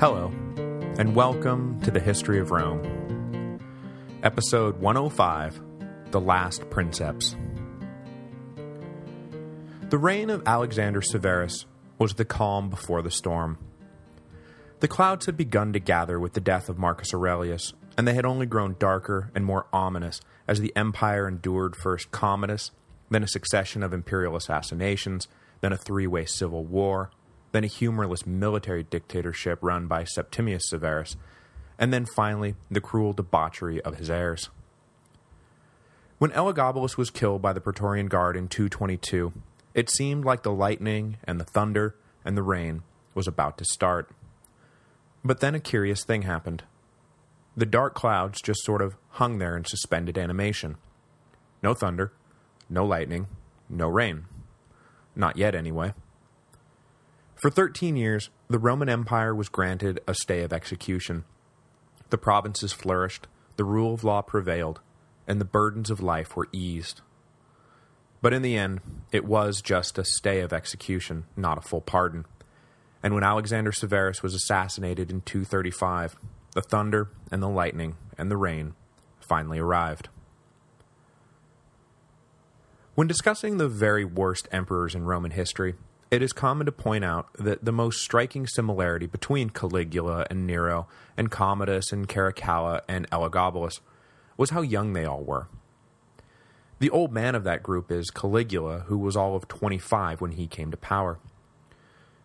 Hello, and welcome to the History of Rome. Episode 105, The Last Princeps. The reign of Alexander Severus was the calm before the storm. The clouds had begun to gather with the death of Marcus Aurelius, and they had only grown darker and more ominous as the empire endured first Commodus, then a succession of imperial assassinations, then a three-way civil war, then a humorless military dictatorship run by Septimius Severus, and then finally the cruel debauchery of his heirs. When Elagabalus was killed by the Praetorian Guard in 222, it seemed like the lightning and the thunder and the rain was about to start. But then a curious thing happened. The dark clouds just sort of hung there in suspended animation. No thunder, no lightning, no rain. Not yet, anyway. For 13 years, the Roman Empire was granted a stay of execution. The provinces flourished, the rule of law prevailed, and the burdens of life were eased. But in the end, it was just a stay of execution, not a full pardon. And when Alexander Severus was assassinated in 235, the thunder and the lightning and the rain finally arrived. When discussing the very worst emperors in Roman history, it is common to point out that the most striking similarity between Caligula and Nero, and Commodus and Caracalla and Elagabalus, was how young they all were. The old man of that group is Caligula, who was all of 25 when he came to power.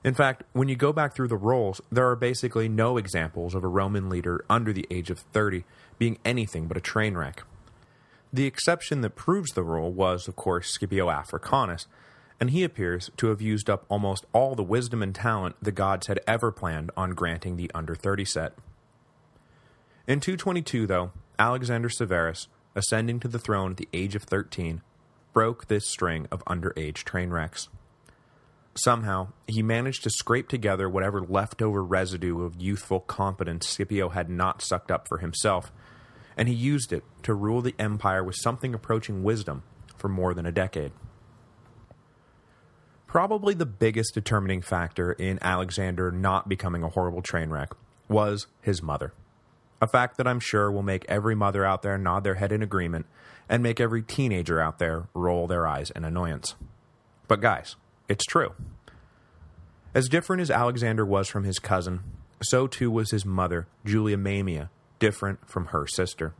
In fact, when you go back through the rolls, there are basically no examples of a Roman leader under the age of 30 being anything but a train wreck. The exception that proves the rule was, of course, Scipio Africanus, and he appears to have used up almost all the wisdom and talent the gods had ever planned on granting the under-30 set. In 222, though, Alexander Severus, ascending to the throne at the age of 13, broke this string of underage train wrecks. Somehow, he managed to scrape together whatever leftover residue of youthful competence Scipio had not sucked up for himself, and he used it to rule the empire with something approaching wisdom for more than a decade. Probably the biggest determining factor in Alexander not becoming a horrible train wreck was his mother. A fact that I'm sure will make every mother out there nod their head in agreement and make every teenager out there roll their eyes in annoyance. But guys, it's true. As different as Alexander was from his cousin, so too was his mother, Julia Mamaea, different from her sister.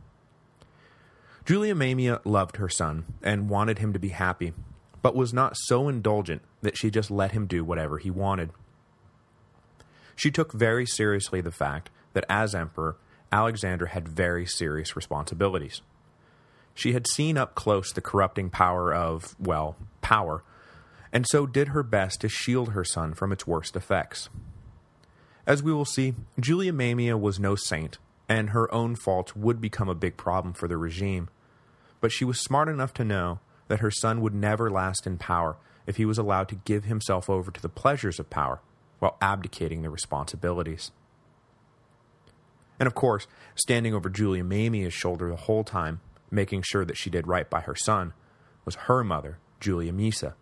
Julia Mamaea loved her son and wanted him to be happy, but was not so indulgent that she just let him do whatever he wanted. She took very seriously the fact that as emperor, Alexander had very serious responsibilities. She had seen up close the corrupting power of, well, power, and so did her best to shield her son from its worst effects. As we will see, Julia Mamaea was no saint, and her own faults would become a big problem for the regime, but she was smart enough to know that her son would never last in power if he was allowed to give himself over to the pleasures of power while abdicating the responsibilities. And of course, standing over Julia Mamaea's shoulder the whole time, making sure that she did right by her son, was her mother, Julia Maesa,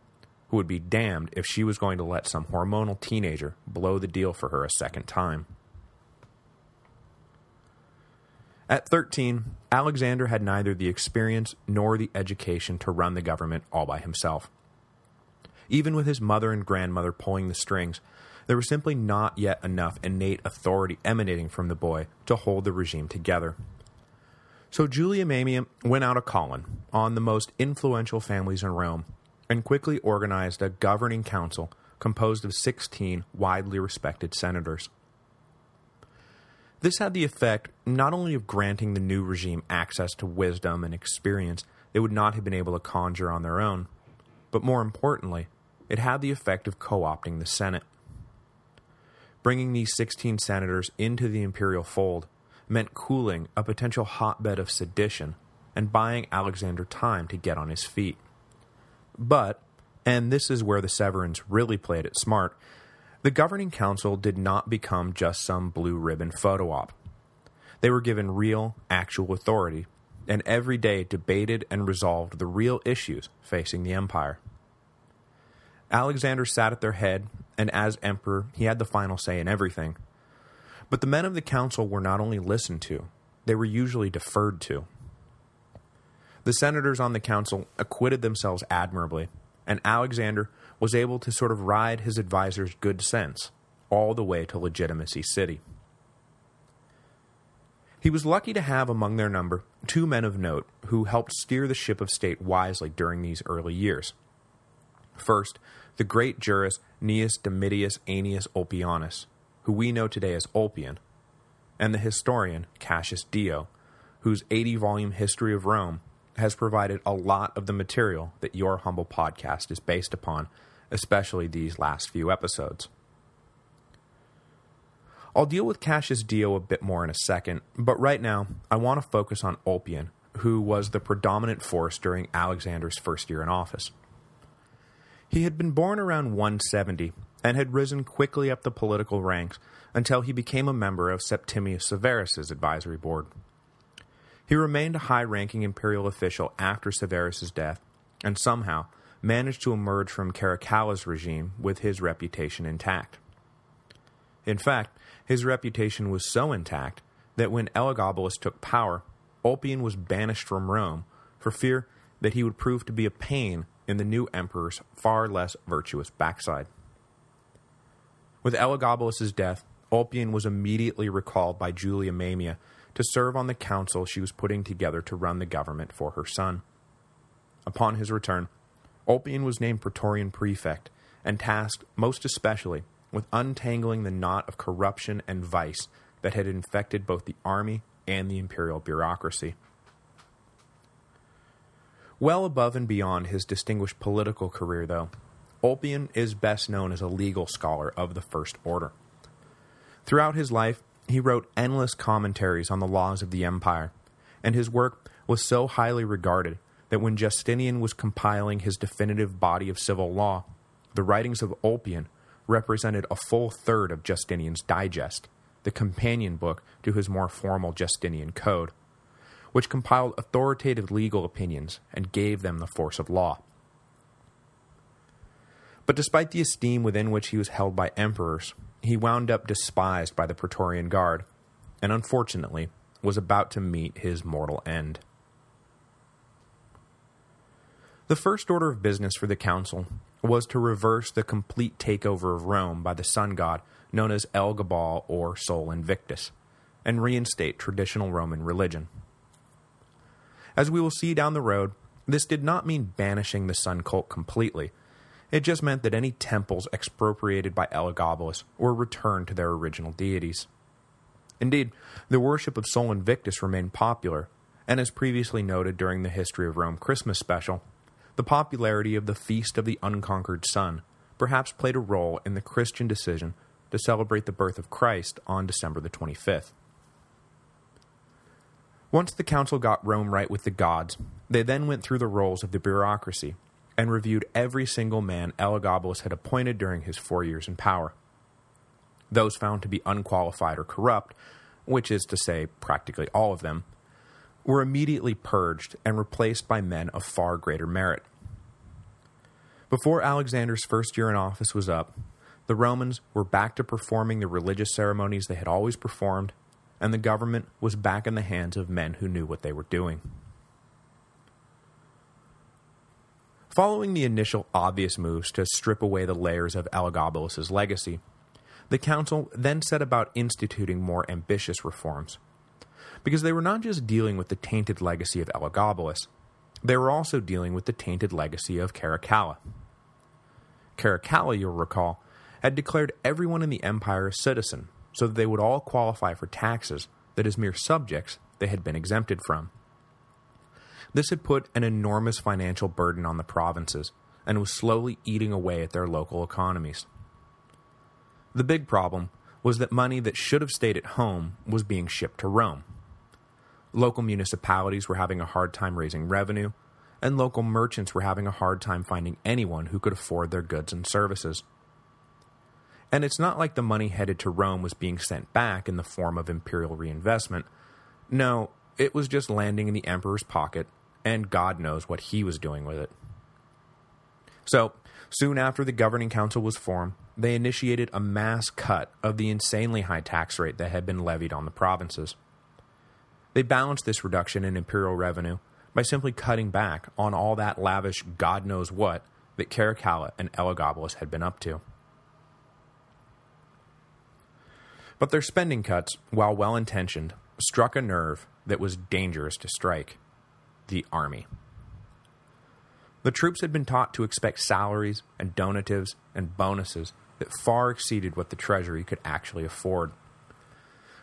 who would be damned if she was going to let some hormonal teenager blow the deal for her a second time. At 13, Alexander had neither the experience nor the education to run the government all by himself. Even with his mother and grandmother pulling the strings, there was simply not yet enough innate authority emanating from the boy to hold the regime together. So Julia Mamaea went out a calling on the most influential families in Rome and quickly organized a governing council composed of 16 widely respected senators. This had the effect not only of granting the new regime access to wisdom and experience they would not have been able to conjure on their own, but more importantly, it had the effect of co-opting the Senate. Bringing these 16 senators into the imperial fold meant cooling a potential hotbed of sedition and buying Alexander time to get on his feet. But, and this is where the Severans really played it smart, the governing council did not become just some blue ribbon photo op. They were given real, actual authority, and every day debated and resolved the real issues facing the empire. Alexander sat at their head, and as emperor, he had the final say in everything. But the men of the council were not only listened to, they were usually deferred to. The senators on the council acquitted themselves admirably, and Alexander was able to sort of ride his advisor's good sense all the way to Legitimacy City. He was lucky to have among their number two men of note who helped steer the ship of state wisely during these early years. First, the great jurist Gnaeus Domitius Annius Ulpianus, who we know today as Ulpian, and the historian Cassius Dio, whose 80-volume History of Rome has provided a lot of the material that your humble podcast is based upon, especially these last few episodes. I'll deal with Cassius Dio a bit more in a second, but right now, I want to focus on Ulpian, who was the predominant force during Alexander's first year in office. He had been born around 170 and had risen quickly up the political ranks until he became a member of Septimius Severus's advisory board. He remained a high-ranking imperial official after Severus's death, and somehow managed to emerge from Caracalla's regime with his reputation intact. In fact, his reputation was so intact that when Elagabalus took power, Ulpian was banished from Rome for fear that he would prove to be a pain in the new emperor's far less virtuous backside. With Elagabalus's death, Ulpian was immediately recalled by Julia Mamaea to serve on the council she was putting together to run the government for her son. Upon his return, Ulpian was named Praetorian Prefect and tasked most especially with untangling the knot of corruption and vice that had infected both the army and the imperial bureaucracy. Well above and beyond his distinguished political career, though, Ulpian is best known as a legal scholar of the First Order. Throughout his life, he wrote endless commentaries on the laws of the empire, and his work was so highly regarded that when Justinian was compiling his definitive body of civil law, the writings of Ulpian represented a full third of Justinian's Digest, the companion book to his more formal Justinian Code which compiled authoritative legal opinions and gave them the force of law. But despite the esteem within which he was held by emperors, he wound up despised by the Praetorian Guard, and unfortunately was about to meet his mortal end. The first order of business for the council was to reverse the complete takeover of Rome by the sun god known as El Gabal or Sol Invictus, and reinstate traditional Roman religion. As we will see down the road, this did not mean banishing the sun cult completely. It just meant that any temples expropriated by Elagabalus were returned to their original deities. Indeed, the worship of Sol Invictus remained popular, and as previously noted during the History of Rome Christmas special, the popularity of the Feast of the Unconquered Sun perhaps played a role in the Christian decision to celebrate the birth of Christ on December the 25th. Once the council got Rome right with the gods, they then went through the rolls of the bureaucracy and reviewed every single man Elagabalus had appointed during his four years in power. Those found to be unqualified or corrupt, which is to say practically all of them, were immediately purged and replaced by men of far greater merit. Before Alexander's first year in office was up, the Romans were back to performing the religious ceremonies they had always performed and the government was back in the hands of men who knew what they were doing. Following the initial obvious moves to strip away the layers of Elagabalus's legacy, the council then set about instituting more ambitious reforms. Because they were not just dealing with the tainted legacy of Elagabalus, they were also dealing with the tainted legacy of Caracalla. Caracalla, you'll recall, had declared everyone in the empire a citizen, so that they would all qualify for taxes that as mere subjects they had been exempted from. This had put an enormous financial burden on the provinces, and was slowly eating away at their local economies. The big problem was that money that should have stayed at home was being shipped to Rome. Local municipalities were having a hard time raising revenue, and local merchants were having a hard time finding anyone who could afford their goods and services. And it's not like the money headed to Rome was being sent back in the form of imperial reinvestment. No, it was just landing in the emperor's pocket, and God knows what he was doing with it. So, soon after the governing council was formed, they initiated a mass cut of the insanely high tax rate that had been levied on the provinces. They balanced this reduction in imperial revenue by simply cutting back on all that lavish God knows what that Caracalla and Elagabalus had been up to. But their spending cuts, while well-intentioned, struck a nerve that was dangerous to strike. The army. The troops had been taught to expect salaries and donatives and bonuses that far exceeded what the treasury could actually afford.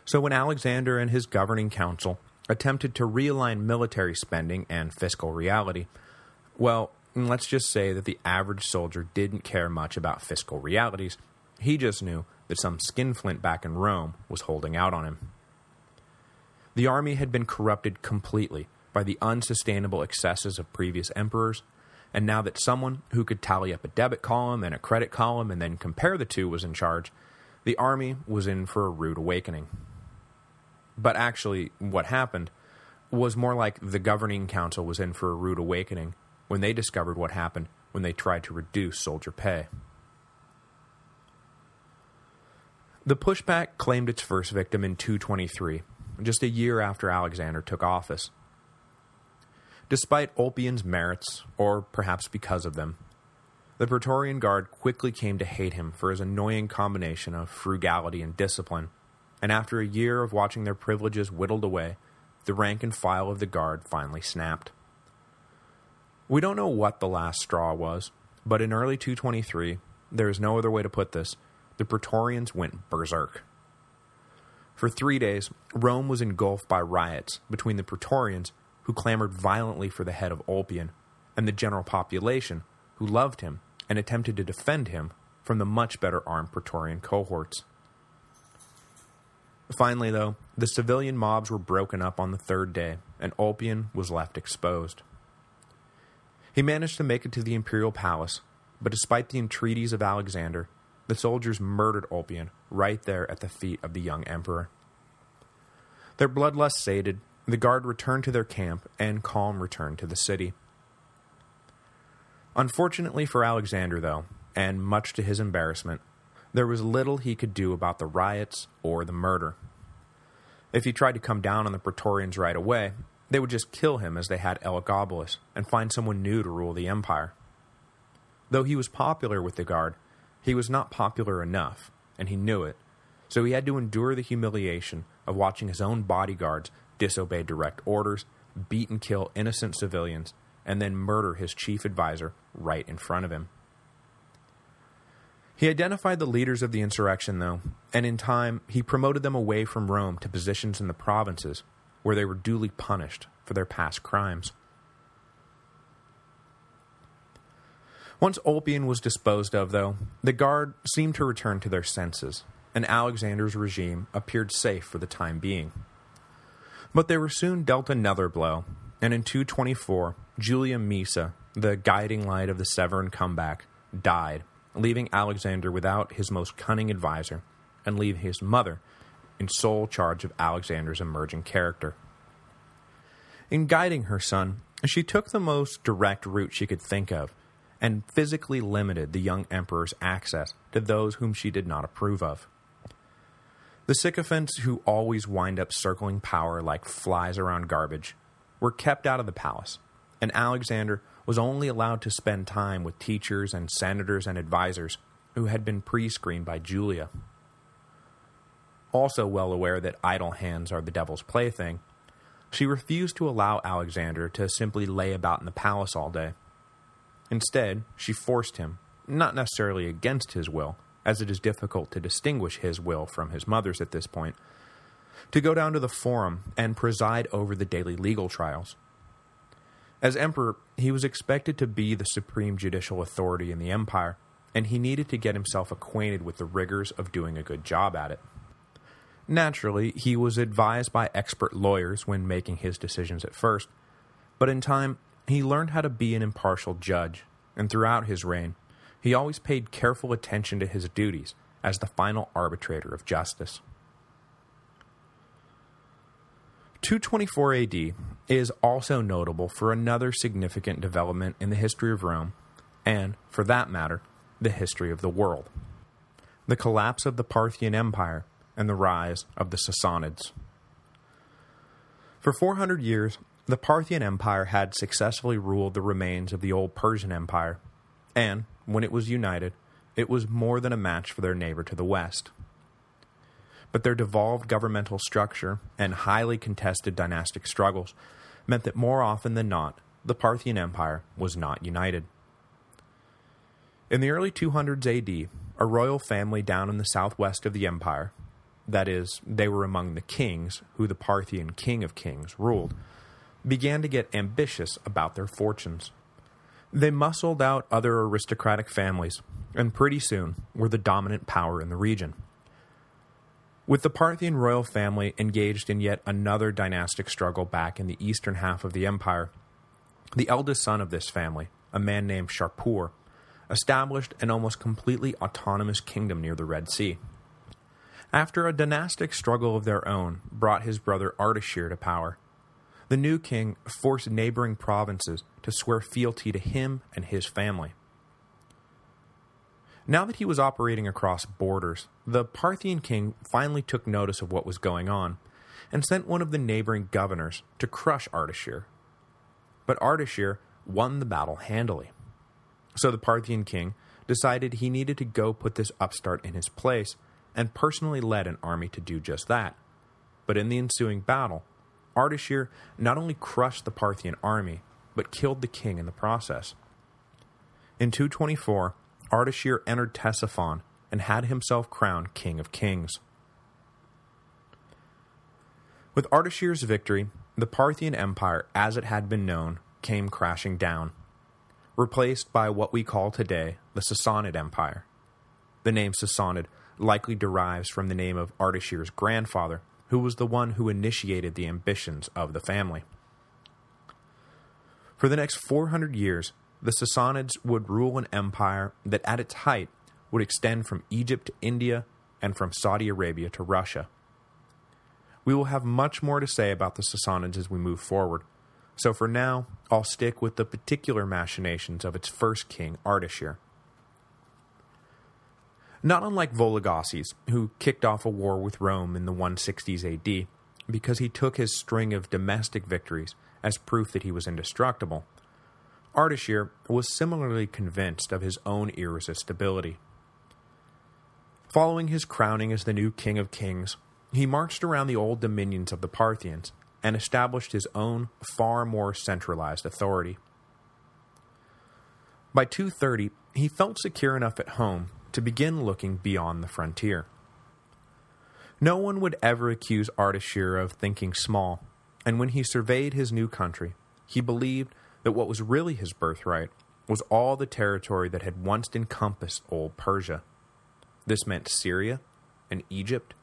So when Alexander and his governing council attempted to realign military spending and fiscal reality, well, let's just say that the average soldier didn't care much about fiscal realities. He just knew that some skinflint back in Rome was holding out on him. The army had been corrupted completely by the unsustainable excesses of previous emperors, and now that someone who could tally up a debit column and a credit column and then compare the two was in charge, the army was in for a rude awakening. But actually, what happened was more like the governing council was in for a rude awakening when they discovered what happened when they tried to reduce soldier pay. The pushback claimed its first victim in 223, just a year after Alexander took office. Despite Ulpian's merits, or perhaps because of them, the Praetorian Guard quickly came to hate him for his annoying combination of frugality and discipline, and after a year of watching their privileges whittled away, the rank and file of the Guard finally snapped. We don't know what the last straw was, but in early 223, there is no other way to put this, the Praetorians went berserk. For three days, Rome was engulfed by riots between the Praetorians, who clamored violently for the head of Ulpian, and the general population, who loved him and attempted to defend him from the much better armed Praetorian cohorts. Finally, though, the civilian mobs were broken up on the third day, and Ulpian was left exposed. He managed to make it to the imperial palace, but despite the entreaties of Alexander, the soldiers murdered Ulpian right there at the feet of the young emperor. Their bloodlust sated, the guard returned to their camp, and calm returned to the city. Unfortunately for Alexander, though, and much to his embarrassment, there was little he could do about the riots or the murder. If he tried to come down on the Praetorians right away, they would just kill him as they had Elagabalus and find someone new to rule the empire. Though he was popular with the Guard, he was not popular enough, and he knew it, so he had to endure the humiliation of watching his own bodyguards disobey direct orders, beat and kill innocent civilians, and then murder his chief advisor right in front of him. He identified the leaders of the insurrection, though, and in time, he promoted them away from Rome to positions in the provinces, where they were duly punished for their past crimes. Once Ulpian was disposed of, though, the Guard seemed to return to their senses, and Alexander's regime appeared safe for the time being. But they were soon dealt another blow, and in 224, Julia Maesa, the guiding light of the Severan comeback, died leaving Alexander without his most cunning advisor, and leave his mother in sole charge of Alexander's emerging character. In guiding her son, she took the most direct route she could think of, and physically limited the young emperor's access to those whom she did not approve of. The sycophants who always wind up circling power like flies around garbage were kept out of the palace, and Alexander was only allowed to spend time with teachers and senators and advisors who had been pre-screened by Julia. Also well aware that idle hands are the devil's plaything, she refused to allow Alexander to simply lay about in the palace all day. Instead, she forced him, not necessarily against his will, as it is difficult to distinguish his will from his mother's at this point, to go down to the forum and preside over the daily legal trials. As emperor, he was expected to be the supreme judicial authority in the empire, and he needed to get himself acquainted with the rigors of doing a good job at it. Naturally, he was advised by expert lawyers when making his decisions at first, but in time, he learned how to be an impartial judge, and throughout his reign, he always paid careful attention to his duties as the final arbitrator of justice. 224 AD is also notable for another significant development in the history of Rome and, for that matter, the history of the world. The collapse of the Parthian Empire and the rise of the Sassanids. For 400 years, the Parthian Empire had successfully ruled the remains of the old Persian Empire, and, when it was united, it was more than a match for their neighbor to the west. But their devolved governmental structure and highly contested dynastic struggles meant that more often than not, the Parthian Empire was not united. In the early 200s AD, a royal family down in the southwest of the empire, that is, they were among the kings who the Parthian king of kings ruled, began to get ambitious about their fortunes. They muscled out other aristocratic families, and pretty soon were the dominant power in the region. With the Parthian royal family engaged in yet another dynastic struggle back in the eastern half of the empire, the eldest son of this family, a man named Shapur, established an almost completely autonomous kingdom near the Red Sea. After a dynastic struggle of their own brought his brother Ardashir to power, the new king forced neighboring provinces to swear fealty to him and his family. Now that he was operating across borders, the Parthian king finally took notice of what was going on, and sent one of the neighboring governors to crush Ardashir. But Ardashir won the battle handily. So the Parthian king decided he needed to go put this upstart in his place, and personally led an army to do just that. But in the ensuing battle, Ardashir not only crushed the Parthian army, but killed the king in the process. In 224, Ardashir entered Ctesiphon and had himself crowned King of Kings. With Ardashir's victory, the Parthian Empire, as it had been known, came crashing down, replaced by what we call today the Sassanid Empire. The name Sassanid likely derives from the name of Ardashir's grandfather, who was the one who initiated the ambitions of the family. For the next 400 years, the Sassanids would rule an empire that at its height would extend from Egypt to India and from Saudi Arabia to Russia. We will have much more to say about the Sassanids as we move forward, so for now, I'll stick with the particular machinations of its first king, Ardashir. Not unlike Vologases, who kicked off a war with Rome in the 160s AD, because he took his string of domestic victories as proof that he was indestructible, Ardashir was similarly convinced of his own irresistibility. Following his crowning as the new King of Kings, he marched around the old dominions of the Parthians and established his own, far more centralized authority. By 230, he felt secure enough at home to begin looking beyond the frontier. No one would ever accuse Ardashir of thinking small, and when he surveyed his new country, he believed that what was really his birthright was all the territory that had once encompassed old Persia. This meant Syria and Egypt,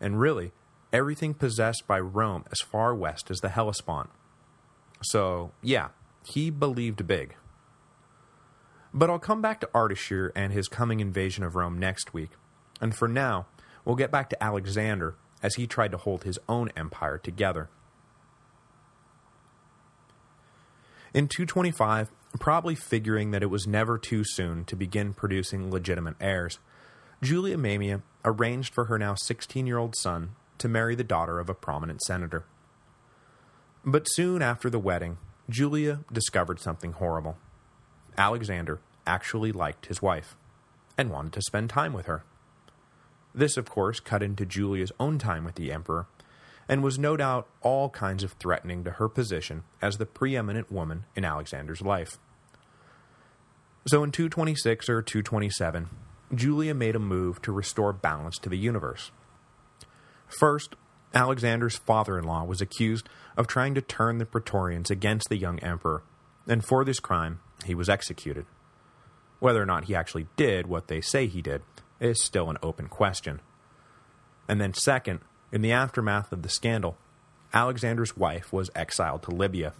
and really, everything possessed by Rome as far west as the Hellespont. So, yeah, he believed big. But I'll come back to Ardashir and his coming invasion of Rome next week, and for now, we'll get back to Alexander as he tried to hold his own empire together. In 225, probably figuring that it was never too soon to begin producing legitimate heirs, Julia Mamaea arranged for her now 16-year-old son to marry the daughter of a prominent senator. But soon after the wedding, Julia discovered something horrible. Alexander actually liked his wife, and wanted to spend time with her. This, of course, cut into Julia's own time with the emperor, and was no doubt all kinds of threatening to her position as the preeminent woman in Alexander's life. So in 226 or 227, Julia made a move to restore balance to the universe. First, Alexander's father-in-law was accused of trying to turn the Praetorians against the young emperor, and for this crime, he was executed. Whether or not he actually did what they say he did is still an open question. And then second, in the aftermath of the scandal, Alexander's wife was exiled to Libya.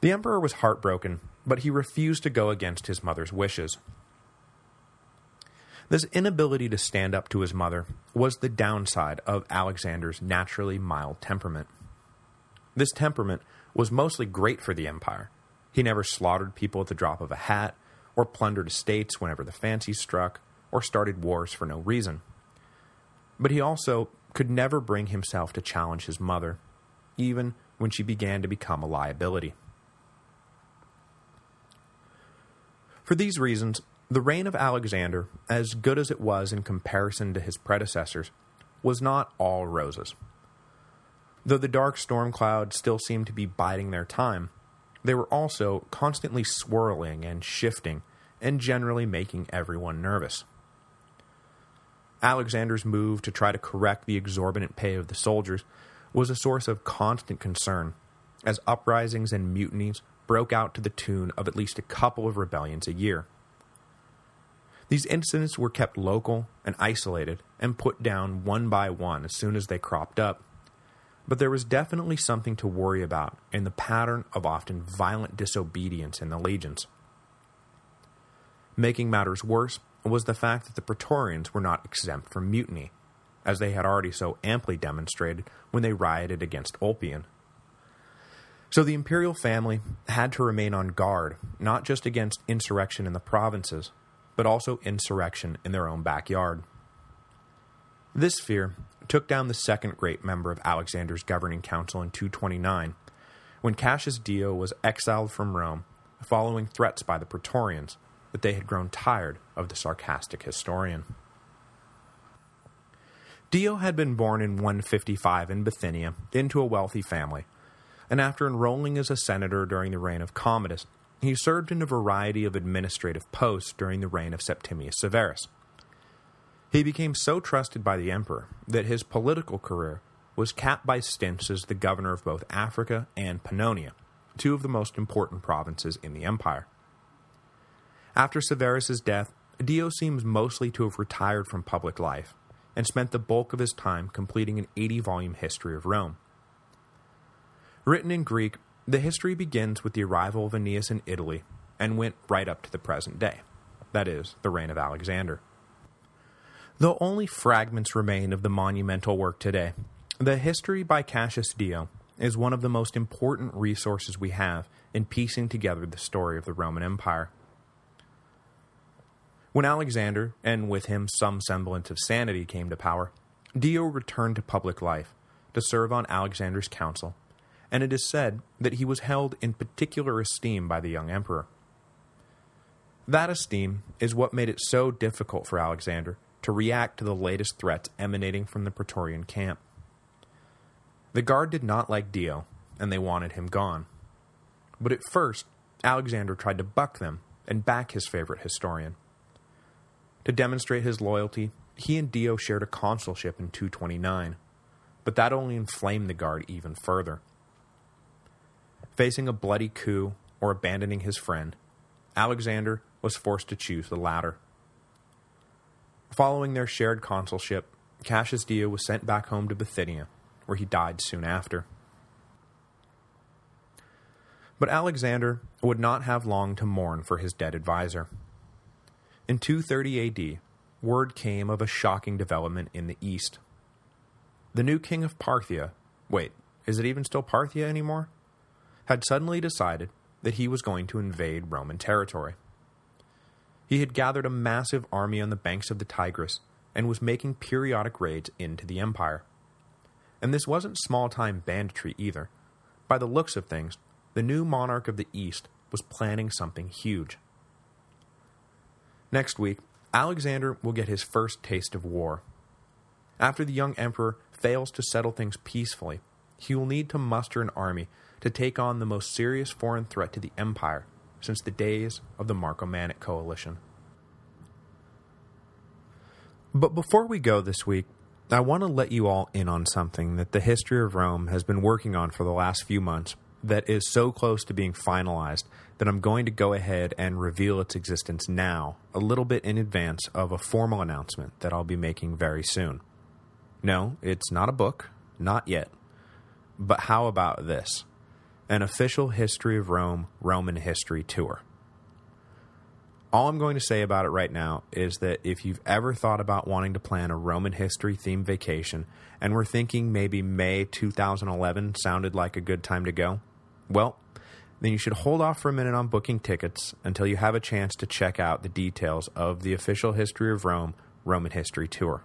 The emperor was heartbroken, but he refused to go against his mother's wishes. This inability to stand up to his mother was the downside of Alexander's naturally mild temperament. This temperament was mostly great for the empire, He never slaughtered people at the drop of a hat, or plundered estates whenever the fancy struck, or started wars for no reason. But he also could never bring himself to challenge his mother, even when she began to become a liability. For these reasons, the reign of Alexander, as good as it was in comparison to his predecessors, was not all roses. Though the dark storm clouds still seemed to be biding their time, they were also constantly swirling and shifting, and generally making everyone nervous. Alexander's move to try to correct the exorbitant pay of the soldiers was a source of constant concern, as uprisings and mutinies broke out to the tune of at least a couple of rebellions a year. These incidents were kept local and isolated and put down one by one as soon as they cropped up, but there was definitely something to worry about in the pattern of often violent disobedience in the legions. Making matters worse was the fact that the Praetorians were not exempt from mutiny, as they had already so amply demonstrated when they rioted against Ulpian. So the imperial family had to remain on guard, not just against insurrection in the provinces, but also insurrection in their own backyard. This fear took down the second great member of Alexander's governing council in 229, when Cassius Dio was exiled from Rome following threats by the Praetorians that they had grown tired of the sarcastic historian. Dio had been born in 155 in Bithynia into a wealthy family, and after enrolling as a senator during the reign of Commodus, he served in a variety of administrative posts during the reign of Septimius Severus. He became so trusted by the emperor that his political career was capped by stints as the governor of both Africa and Pannonia, two of the most important provinces in the empire. After Severus's death, Dio seems mostly to have retired from public life, and spent the bulk of his time completing an 80-volume history of Rome. Written in Greek, the history begins with the arrival of Aeneas in Italy, and went right up to the present day, that is, the reign of Alexander. Though only fragments remain of the monumental work today, the history by Cassius Dio is one of the most important resources we have in piecing together the story of the Roman Empire. When Alexander, and with him some semblance of sanity, came to power, Dio returned to public life to serve on Alexander's council, and it is said that he was held in particular esteem by the young emperor. That esteem is what made it so difficult for Alexander to react to the latest threats emanating from the Praetorian camp. The guard did not like Dio, and they wanted him gone. But at first, Alexander tried to buck them and back his favorite historian. To demonstrate his loyalty, he and Dio shared a consulship in 229, but that only inflamed the guard even further. Facing a bloody coup or abandoning his friend, Alexander was forced to choose the latter. Following their shared consulship, Cassius Dio was sent back home to Bithynia, where he died soon after. But Alexander would not have long to mourn for his dead advisor. In 230 AD, word came of a shocking development in the east. The new king of Parthia, wait, is it even still Parthia anymore? Had suddenly decided that he was going to invade Roman territory. He had gathered a massive army on the banks of the Tigris and was making periodic raids into the empire. And this wasn't small-time banditry either. By the looks of things, the new monarch of the East was planning something huge. Next week, Alexander will get his first taste of war. After the young emperor fails to settle things peacefully, he will need to muster an army to take on the most serious foreign threat to the empire since the days of the Marcomannic coalition. But before we go this week, I want to let you all in on something that the history of Rome has been working on for the last few months that is so close to being finalized that I'm going to go ahead and reveal its existence now, a little bit in advance of a formal announcement that I'll be making very soon. No, it's not a book, not yet. But how about this? An official History of Rome Roman History Tour. All I'm going to say about it right now is that if you've ever thought about wanting to plan a Roman history themed vacation and were thinking maybe May 2011 sounded like a good time to go, well, then you should hold off for a minute on booking tickets until you have a chance to check out the details of the official History of Rome Roman History Tour.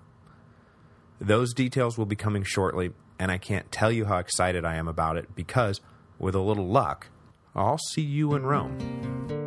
Those details will be coming shortly, and I can't tell you how excited I am about it because, with a little luck, I'll see you in Rome.